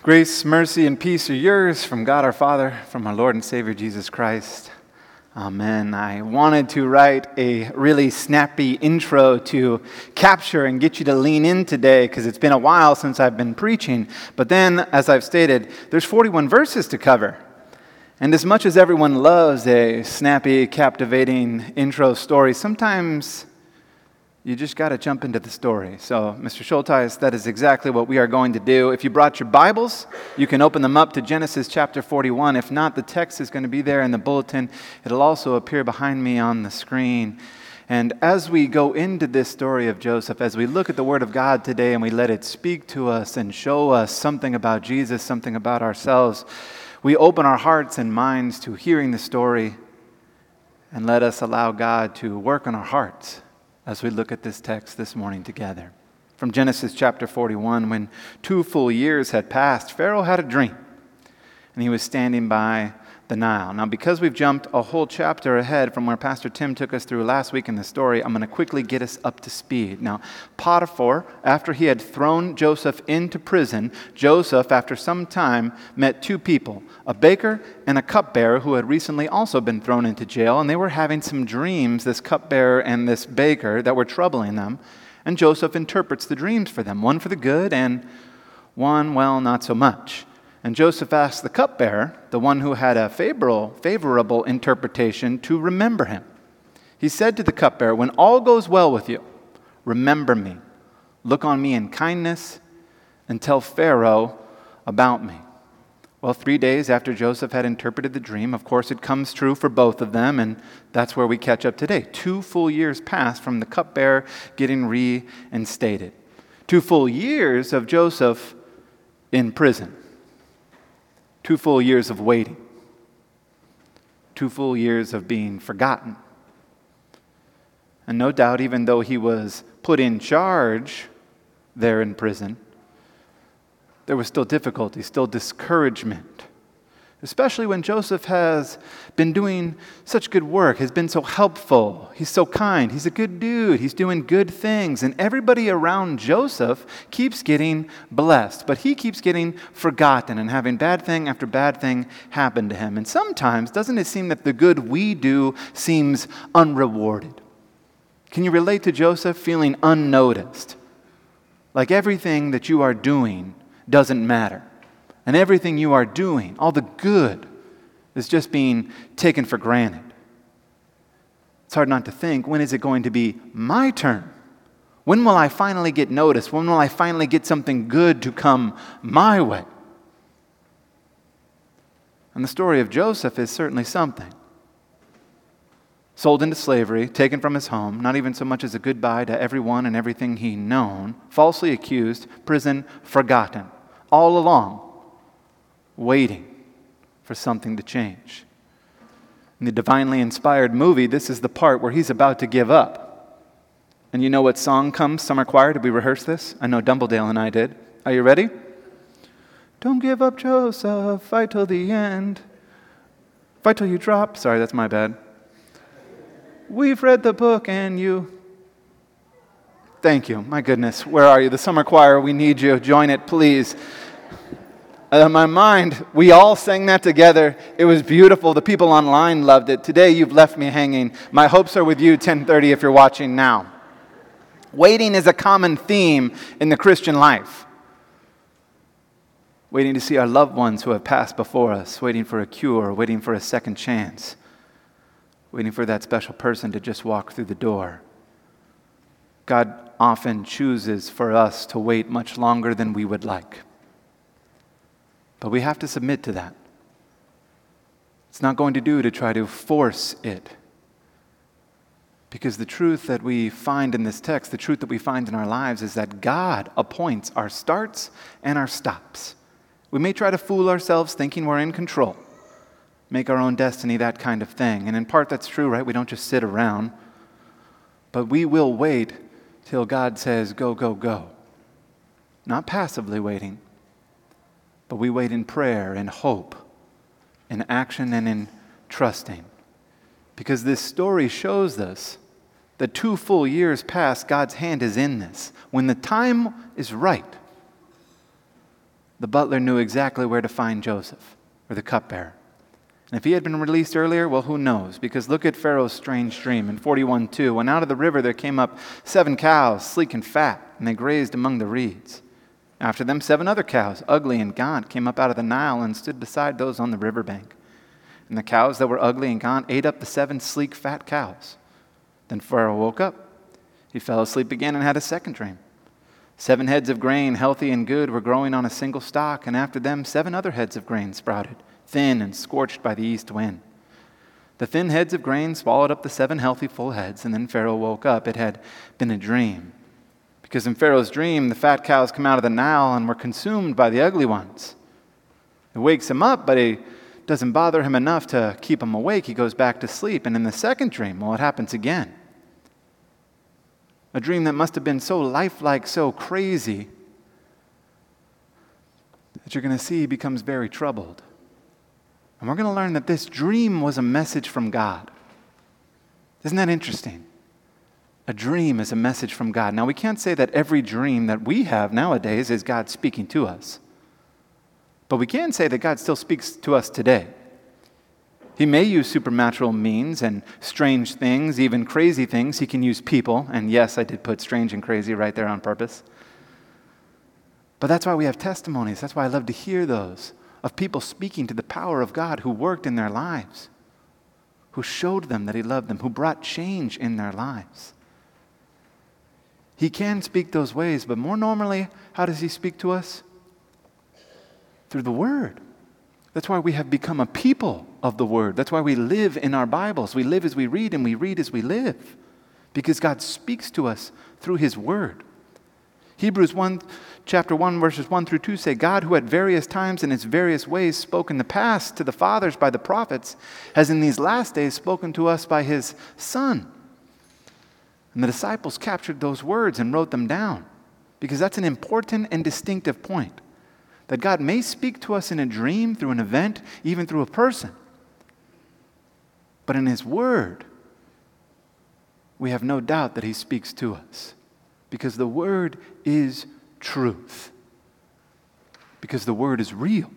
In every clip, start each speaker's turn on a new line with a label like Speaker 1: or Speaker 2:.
Speaker 1: Grace, mercy, and peace are yours from God our Father, from our Lord and Savior Jesus Christ. Amen. I wanted to write a really snappy intro to capture and get you to lean in today because it's been a while since I've been preaching. But then, as I've stated, there's 41 verses to cover. And as much as everyone loves a snappy, captivating intro story, sometimes you just got to jump into the story. So, Mr. Schulteis, that is exactly what we are going to do. If you brought your Bibles, you can open them up to Genesis chapter 41. If not, the text is going to be there in the bulletin. It'll also appear behind me on the screen. And as we go into this story of Joseph, as we look at the Word of God today and we let it speak to us and show us something about Jesus, something about ourselves, we open our hearts and minds to hearing the story and let us allow God to work on our hearts as we look at this text this morning together. From Genesis chapter 41, when two full years had passed, Pharaoh had a dream, and he was standing by the Nile. Now, because we've jumped a whole chapter ahead from where Pastor Tim took us through last week in the story, I'm going to quickly get us up to speed. Now, Potiphar, after he had thrown Joseph into prison, Joseph, after some time, met two people, a baker and a cupbearer who had recently also been thrown into jail, and they were having some dreams, this cupbearer and this baker, that were troubling them. And Joseph interprets the dreams for them, one for the good and one, well, not so much. And Joseph asked the cupbearer, the one who had a favorable, favorable interpretation, to remember him. He said to the cupbearer, When all goes well with you, remember me. Look on me in kindness and tell Pharaoh about me. Well, three days after Joseph had interpreted the dream, of course, it comes true for both of them, and that's where we catch up today. Two full years passed from the cupbearer getting reinstated. Two full years of Joseph in prison. Two full years of waiting. Two full years of being forgotten. And no doubt, even though he was put in charge there in prison, there was still difficulty, still discouragement especially when Joseph has been doing such good work, has been so helpful. He's so kind. He's a good dude. He's doing good things. And everybody around Joseph keeps getting blessed, but he keeps getting forgotten and having bad thing after bad thing happen to him. And sometimes, doesn't it seem that the good we do seems unrewarded? Can you relate to Joseph feeling unnoticed? Like everything that you are doing doesn't matter and everything you are doing, all the good, is just being taken for granted. It's hard not to think when is it going to be my turn? When will I finally get noticed? When will I finally get something good to come my way? And the story of Joseph is certainly something. Sold into slavery, taken from his home, not even so much as a goodbye to everyone and everything he known, falsely accused, prison, forgotten. All along, waiting for something to change. In the divinely inspired movie, this is the part where he's about to give up. And you know what song comes, Summer Choir? Did we rehearse this? I know Dumbledale and I did. Are you ready? Don't give up, Joseph. Fight till the end. Fight till you drop. Sorry, that's my bad. We've read the book and you. Thank you. My goodness. Where are you? The summer choir, we need you. Join it, please in my mind, we all sang that together. It was beautiful. The people online loved it. Today, you've left me hanging. My hopes are with you, 1030, if you're watching now. Waiting is a common theme in the Christian life. Waiting to see our loved ones who have passed before us, waiting for a cure, waiting for a second chance, waiting for that special person to just walk through the door. God often chooses for us to wait much longer than we would like. But we have to submit to that. It's not going to do to try to force it. Because the truth that we find in this text, the truth that we find in our lives, is that God appoints our starts and our stops. We may try to fool ourselves thinking we're in control, make our own destiny, that kind of thing. And in part, that's true, right? We don't just sit around. But we will wait till God says, go, go, go. Not passively waiting, but we wait in prayer, in hope, in action, and in trusting. Because this story shows us that two full years past, God's hand is in this. When the time is right, the butler knew exactly where to find Joseph, or the cupbearer. And if he had been released earlier, well, who knows? Because look at Pharaoh's strange dream in 41 2. When out of the river there came up seven cows, sleek and fat, and they grazed among the reeds. After them, seven other cows, ugly and gaunt, came up out of the Nile and stood beside those on the river bank. And the cows that were ugly and gaunt ate up the seven sleek, fat cows. Then Pharaoh woke up. He fell asleep again and had a second dream. Seven heads of grain, healthy and good, were growing on a single stalk, and after them, seven other heads of grain sprouted thin and scorched by the east wind. The thin heads of grain swallowed up the seven healthy full heads, and then Pharaoh woke up. It had been a dream. Because in Pharaoh's dream, the fat cows come out of the Nile and were consumed by the ugly ones. It wakes him up, but it doesn't bother him enough to keep him awake. He goes back to sleep. And in the second dream, well, it happens again. A dream that must have been so lifelike, so crazy, that you're going to see he becomes very troubled. And we're going to learn that this dream was a message from God. Isn't that interesting? A dream is a message from God. Now, we can't say that every dream that we have nowadays is God speaking to us. But we can say that God still speaks to us today. He may use supernatural means and strange things, even crazy things. He can use people. And yes, I did put strange and crazy right there on purpose. But that's why we have testimonies. That's why I love to hear those of people speaking to the power of God who worked in their lives, who showed them that He loved them, who brought change in their lives. He can speak those ways, but more normally, how does He speak to us? Through the Word. That's why we have become a people of the Word. That's why we live in our Bibles. We live as we read, and we read as we live, because God speaks to us through His Word. Hebrews 1, chapter 1, verses 1 through 2 say, God, who at various times and in his various ways spoke in the past to the fathers by the prophets, has in these last days spoken to us by his Son. And the disciples captured those words and wrote them down because that's an important and distinctive point. That God may speak to us in a dream, through an event, even through a person. But in His Word, we have no doubt that He speaks to us because the Word is truth. Because the Word is real.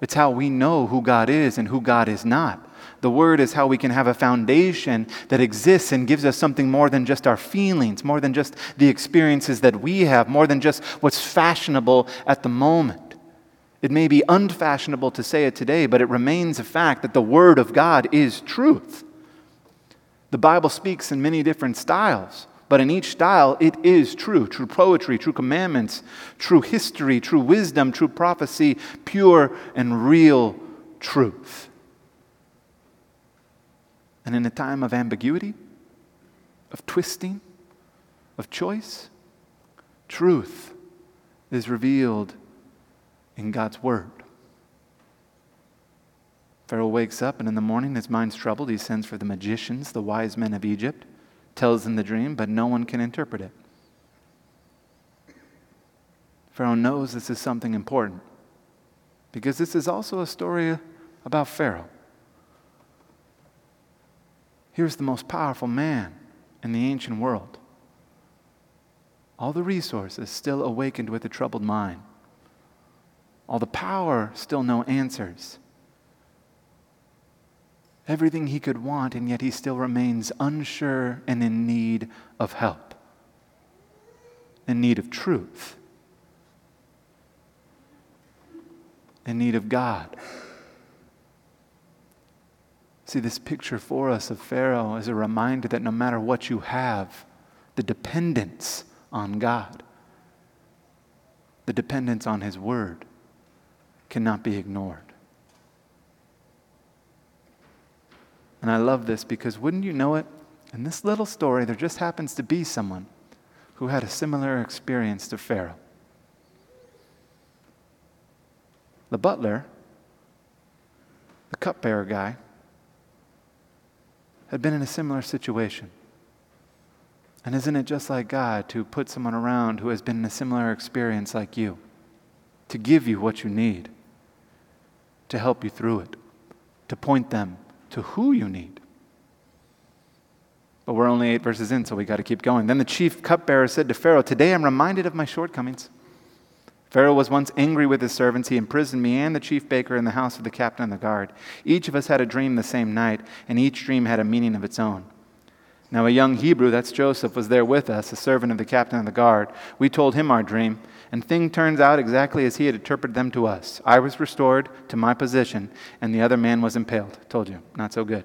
Speaker 1: It's how we know who God is and who God is not. The Word is how we can have a foundation that exists and gives us something more than just our feelings, more than just the experiences that we have, more than just what's fashionable at the moment. It may be unfashionable to say it today, but it remains a fact that the Word of God is truth. The Bible speaks in many different styles. But in each style, it is true true poetry, true commandments, true history, true wisdom, true prophecy, pure and real truth. And in a time of ambiguity, of twisting, of choice, truth is revealed in God's Word. Pharaoh wakes up, and in the morning, his mind's troubled. He sends for the magicians, the wise men of Egypt tells them the dream, but no one can interpret it. Pharaoh knows this is something important because this is also a story about Pharaoh. Here's the most powerful man in the ancient world. All the resources still awakened with a troubled mind. All the power, still no answers everything he could want, and yet he still remains unsure and in need of help, in need of truth, in need of God. See, this picture for us of Pharaoh is a reminder that no matter what you have, the dependence on God, the dependence on His Word, cannot be ignored. And I love this because wouldn't you know it? In this little story, there just happens to be someone who had a similar experience to Pharaoh. The butler, the cupbearer guy, had been in a similar situation. And isn't it just like God to put someone around who has been in a similar experience like you, to give you what you need, to help you through it, to point them to who you need. But we're only eight verses in, so we got to keep going. Then the chief cupbearer said to Pharaoh, Today I'm reminded of my shortcomings. Pharaoh was once angry with his servants. He imprisoned me and the chief baker in the house of the captain of the guard. Each of us had a dream the same night, and each dream had a meaning of its own. Now, a young Hebrew, that's Joseph, was there with us, a servant of the captain of the guard. We told him our dream, and thing turns out exactly as he had interpreted them to us. I was restored to my position, and the other man was impaled. Told you, not so good.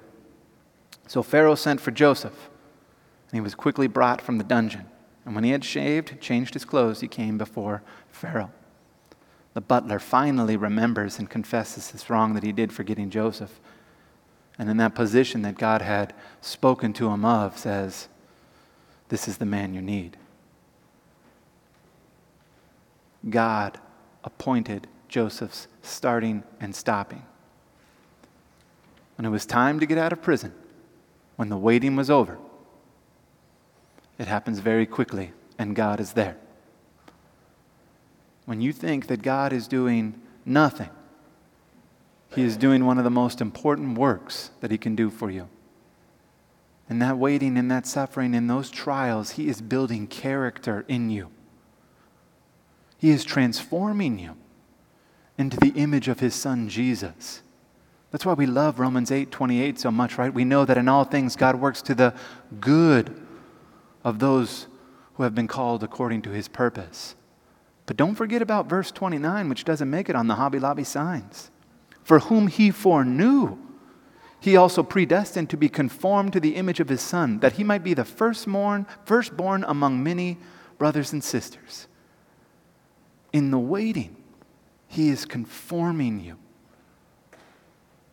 Speaker 1: So Pharaoh sent for Joseph, and he was quickly brought from the dungeon. And when he had shaved, changed his clothes, he came before Pharaoh. The butler finally remembers and confesses his wrong that he did for getting Joseph and in that position that God had spoken to him of, says, This is the man you need. God appointed Joseph's starting and stopping. When it was time to get out of prison, when the waiting was over, it happens very quickly, and God is there. When you think that God is doing nothing, he is doing one of the most important works that He can do for you. In that waiting, in that suffering, in those trials, He is building character in you. He is transforming you into the image of His Son, Jesus. That's why we love Romans 8 28 so much, right? We know that in all things God works to the good of those who have been called according to His purpose. But don't forget about verse 29, which doesn't make it on the Hobby Lobby signs for whom he foreknew, he also predestined to be conformed to the image of his son, that he might be the firstborn, firstborn among many brothers and sisters. In the waiting, he is conforming you,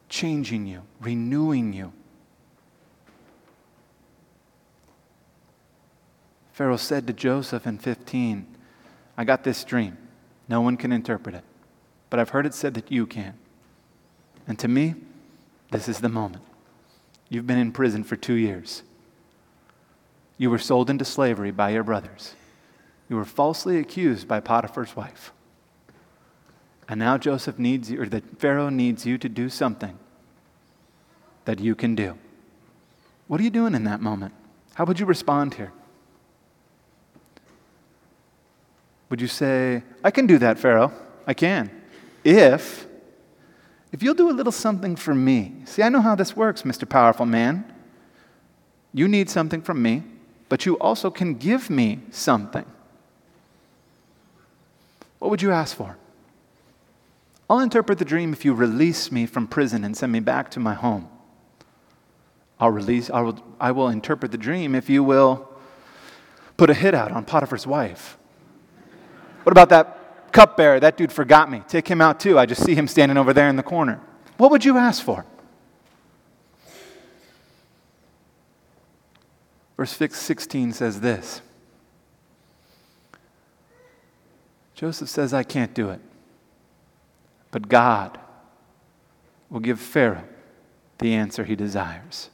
Speaker 1: changing you, renewing you. Pharaoh said to Joseph in 15, I got this dream. No one can interpret it, but I've heard it said that you can. And to me, this is the moment. You've been in prison for two years. You were sold into slavery by your brothers. You were falsely accused by Potiphar's wife. And now Joseph needs you, or that Pharaoh needs you to do something that you can do. What are you doing in that moment? How would you respond here? Would you say, I can do that, Pharaoh? I can. If if you'll do a little something for me, see, I know how this works, Mr. Powerful Man. You need something from me, but you also can give me something. What would you ask for? I'll interpret the dream if you release me from prison and send me back to my home. I'll release, I will, I will interpret the dream if you will put a hit out on Potiphar's wife. What about that cupbearer, that dude forgot me. Take him out too. I just see him standing over there in the corner. What would you ask for? Verse 16 says this Joseph says, I can't do it. But God will give Pharaoh the answer he desires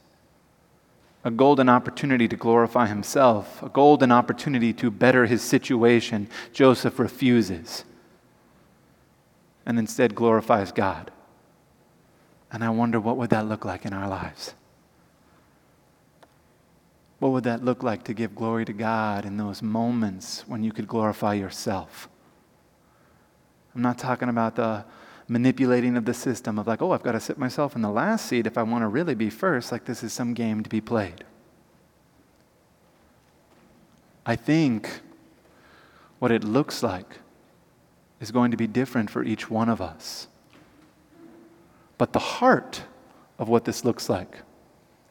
Speaker 1: a golden opportunity to glorify himself, a golden opportunity to better his situation, Joseph refuses and instead glorifies God. And I wonder what would that look like in our lives? What would that look like to give glory to God in those moments when you could glorify yourself? I'm not talking about the manipulating of the system of like, oh, I've got to sit myself in the last seat if I want to really be first, like this is some game to be played. I think what it looks like is going to be different for each one of us. But the heart of what this looks like,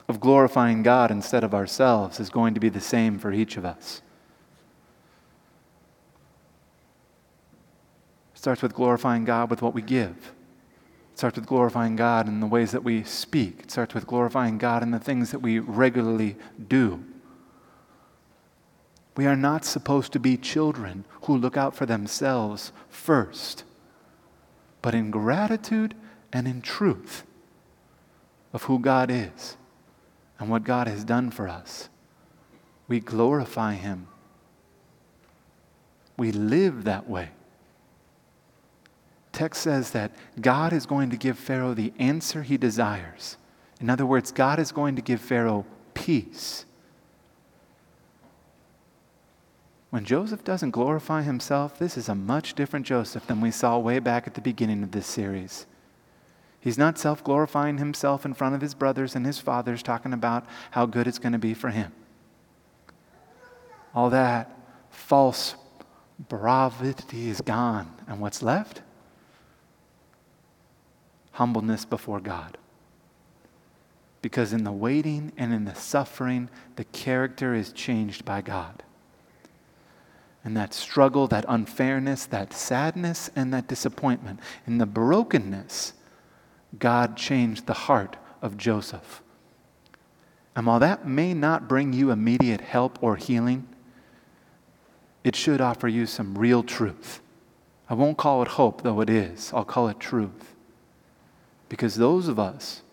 Speaker 1: of glorifying God instead of ourselves, is going to be the same for each of us. Starts with glorifying God with what we give. It starts with glorifying God in the ways that we speak. It starts with glorifying God in the things that we regularly do. We are not supposed to be children who look out for themselves first, but in gratitude and in truth of who God is and what God has done for us. We glorify Him. We live that way text says that God is going to give Pharaoh the answer he desires. In other words, God is going to give Pharaoh peace. when Joseph doesn't glorify himself, this is a much different Joseph than we saw way back at the beginning of this series. He's not self glorifying himself in front of his brothers and his fathers, talking about how good it's going to be for him. All that false bravity is gone. And what's left? Humbleness before God. Because in the waiting and in the suffering, the character is changed by God and that struggle, that unfairness, that sadness, and that disappointment. In the brokenness, God changed the heart of Joseph. And while that may not bring you immediate help or healing, it should offer you some real truth. I won't call it hope, though it is. I'll call it truth. Because those of us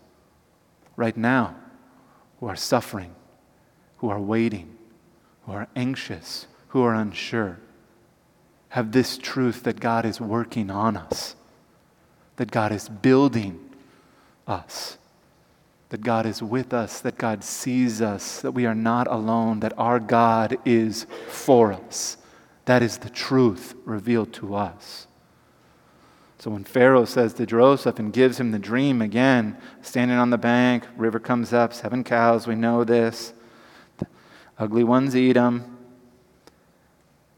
Speaker 1: right now who are suffering, who are waiting, who are anxious, who are unsure have this truth that God is working on us, that God is building us, that God is with us, that God sees us, that we are not alone, that our God is for us. That is the truth revealed to us. So when Pharaoh says to Joseph and gives him the dream again, standing on the bank, river comes up, seven cows, we know this. The ugly ones eat them.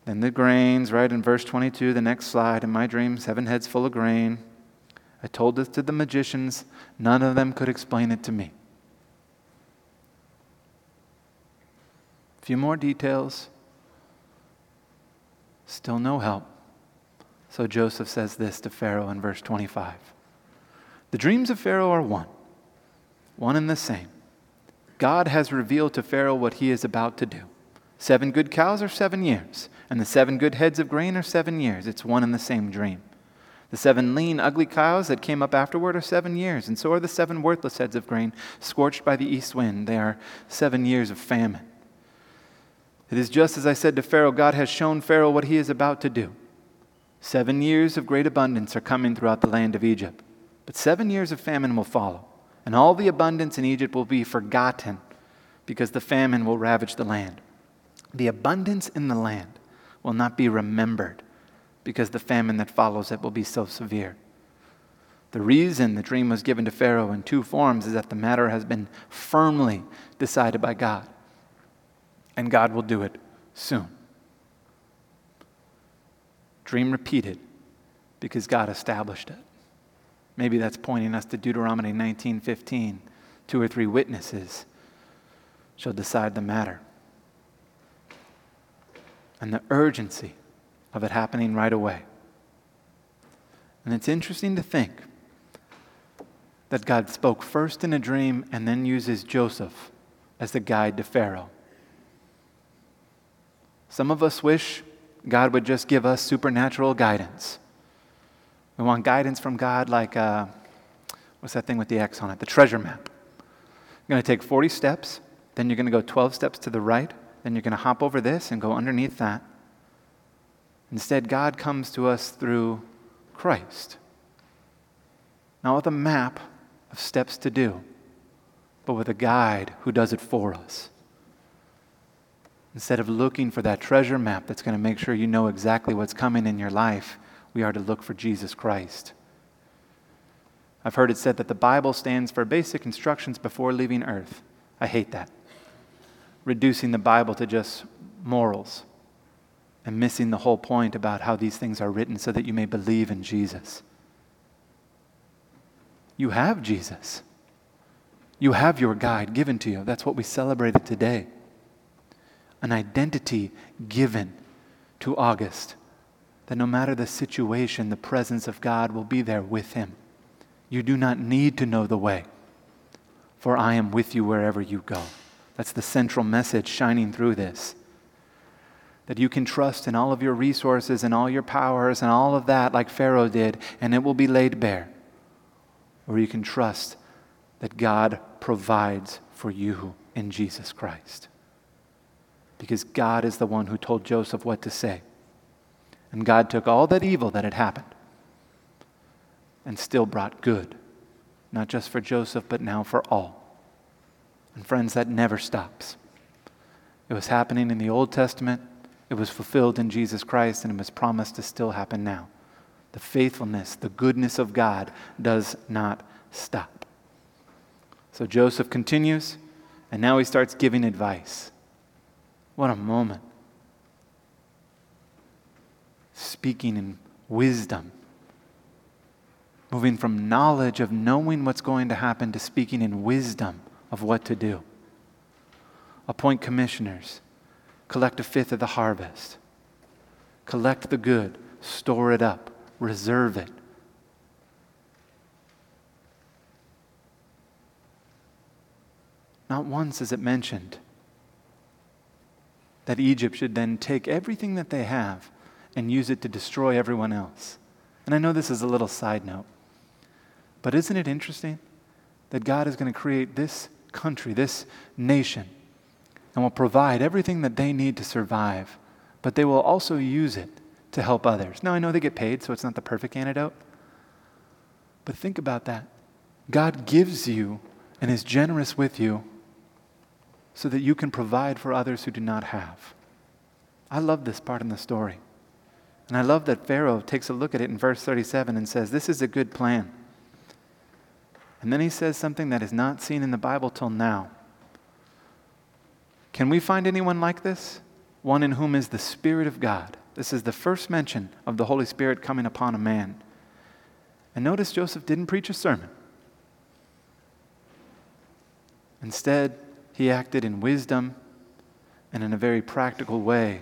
Speaker 1: Then the grains, right in verse 22, the next slide. In my dream, seven heads full of grain. I told this to the magicians. None of them could explain it to me. A few more details. Still no help. So Joseph says this to Pharaoh in verse 25 The dreams of Pharaoh are one, one and the same. God has revealed to Pharaoh what he is about to do. Seven good cows are seven years. And the seven good heads of grain are seven years. It's one and the same dream. The seven lean, ugly cows that came up afterward are seven years, and so are the seven worthless heads of grain scorched by the east wind. They are seven years of famine. It is just as I said to Pharaoh God has shown Pharaoh what he is about to do. Seven years of great abundance are coming throughout the land of Egypt, but seven years of famine will follow, and all the abundance in Egypt will be forgotten because the famine will ravage the land. The abundance in the land will not be remembered because the famine that follows it will be so severe. The reason the dream was given to Pharaoh in two forms is that the matter has been firmly decided by God, and God will do it soon. Dream repeated because God established it. Maybe that's pointing us to Deuteronomy 19:15. Two or three witnesses shall decide the matter and the urgency of it happening right away. And it's interesting to think that God spoke first in a dream and then uses Joseph as the guide to Pharaoh. Some of us wish God would just give us supernatural guidance. We want guidance from God like, uh, what's that thing with the X on it? The treasure map. You're going to take 40 steps, then you're going to go 12 steps to the right, then you're going to hop over this and go underneath that. Instead, God comes to us through Christ. Not with a map of steps to do, but with a guide who does it for us. Instead of looking for that treasure map that's going to make sure you know exactly what's coming in your life, we are to look for Jesus Christ. I've heard it said that the Bible stands for basic instructions before leaving earth. I hate that reducing the Bible to just morals and missing the whole point about how these things are written so that you may believe in Jesus. You have Jesus. You have your guide given to you. That's what we celebrated today. An identity given to August that no matter the situation, the presence of God will be there with him. You do not need to know the way, for I am with you wherever you go. That's the central message shining through this. That you can trust in all of your resources and all your powers and all of that, like Pharaoh did, and it will be laid bare. Or you can trust that God provides for you in Jesus Christ. Because God is the one who told Joseph what to say. And God took all that evil that had happened and still brought good, not just for Joseph, but now for all. And friends, that never stops. It was happening in the Old Testament, It was fulfilled in Jesus Christ and it was promised to still happen now. The faithfulness, the goodness of God does not stop. So Joseph continues, and now he starts giving advice. What a moment. Speaking in wisdom, moving from knowledge of knowing what's going to happen to speaking in wisdom of what to do. Appoint commissioners, collect a fifth of the harvest, collect the good, store it up, reserve it. Not once is it mentioned that Egypt should then take everything that they have and use it to destroy everyone else. And I know this is a little side note, but isn't it interesting that God is going to create this country, this nation, and will provide everything that they need to survive, but they will also use it to help others. Now, I know they get paid, so it's not the perfect antidote, but think about that. God gives you and is generous with you so that you can provide for others who do not have. I love this part in the story. And I love that Pharaoh takes a look at it in verse 37 and says, This is a good plan. And then he says something that is not seen in the Bible till now. Can we find anyone like this? One in whom is the Spirit of God. This is the first mention of the Holy Spirit coming upon a man. And notice Joseph didn't preach a sermon. Instead, he acted in wisdom and in a very practical way,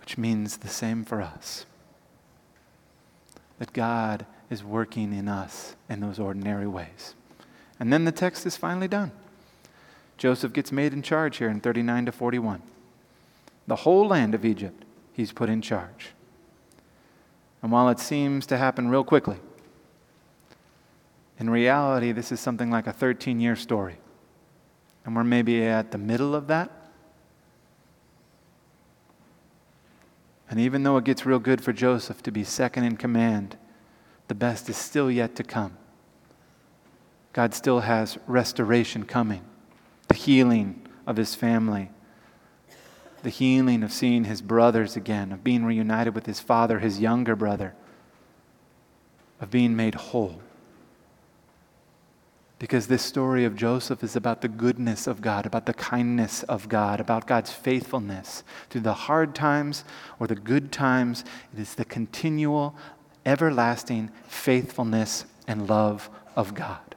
Speaker 1: which means the same for us. That God is working in us in those ordinary ways. And then the text is finally done. Joseph gets made in charge here in 39 to 41. The whole land of Egypt, he's put in charge. And while it seems to happen real quickly, in reality, this is something like a 13 year story. And we're maybe at the middle of that. And even though it gets real good for Joseph to be second in command, the best is still yet to come. God still has restoration coming, the healing of his family, the healing of seeing his brothers again, of being reunited with his father, his younger brother, of being made whole. Because this story of Joseph is about the goodness of God, about the kindness of God, about God's faithfulness. Through the hard times or the good times, it is the continual, everlasting faithfulness and love of God.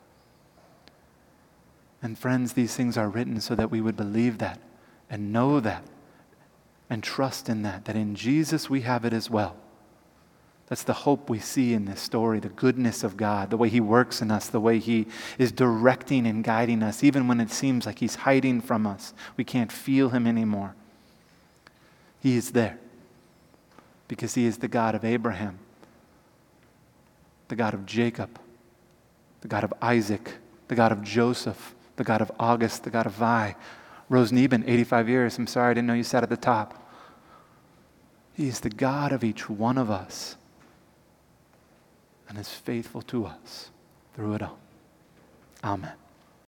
Speaker 1: And friends, these things are written so that we would believe that and know that and trust in that, that in Jesus we have it as well. That's the hope we see in this story the goodness of God, the way He works in us, the way He is directing and guiding us, even when it seems like He's hiding from us. We can't feel Him anymore. He is there because He is the God of Abraham, the God of Jacob, the God of Isaac, the God of Joseph, the God of August, the God of Vi. Rose Neben, 85 years. I'm sorry, I didn't know you sat at the top. He is the God of each one of us and is faithful to us through it all. Amen.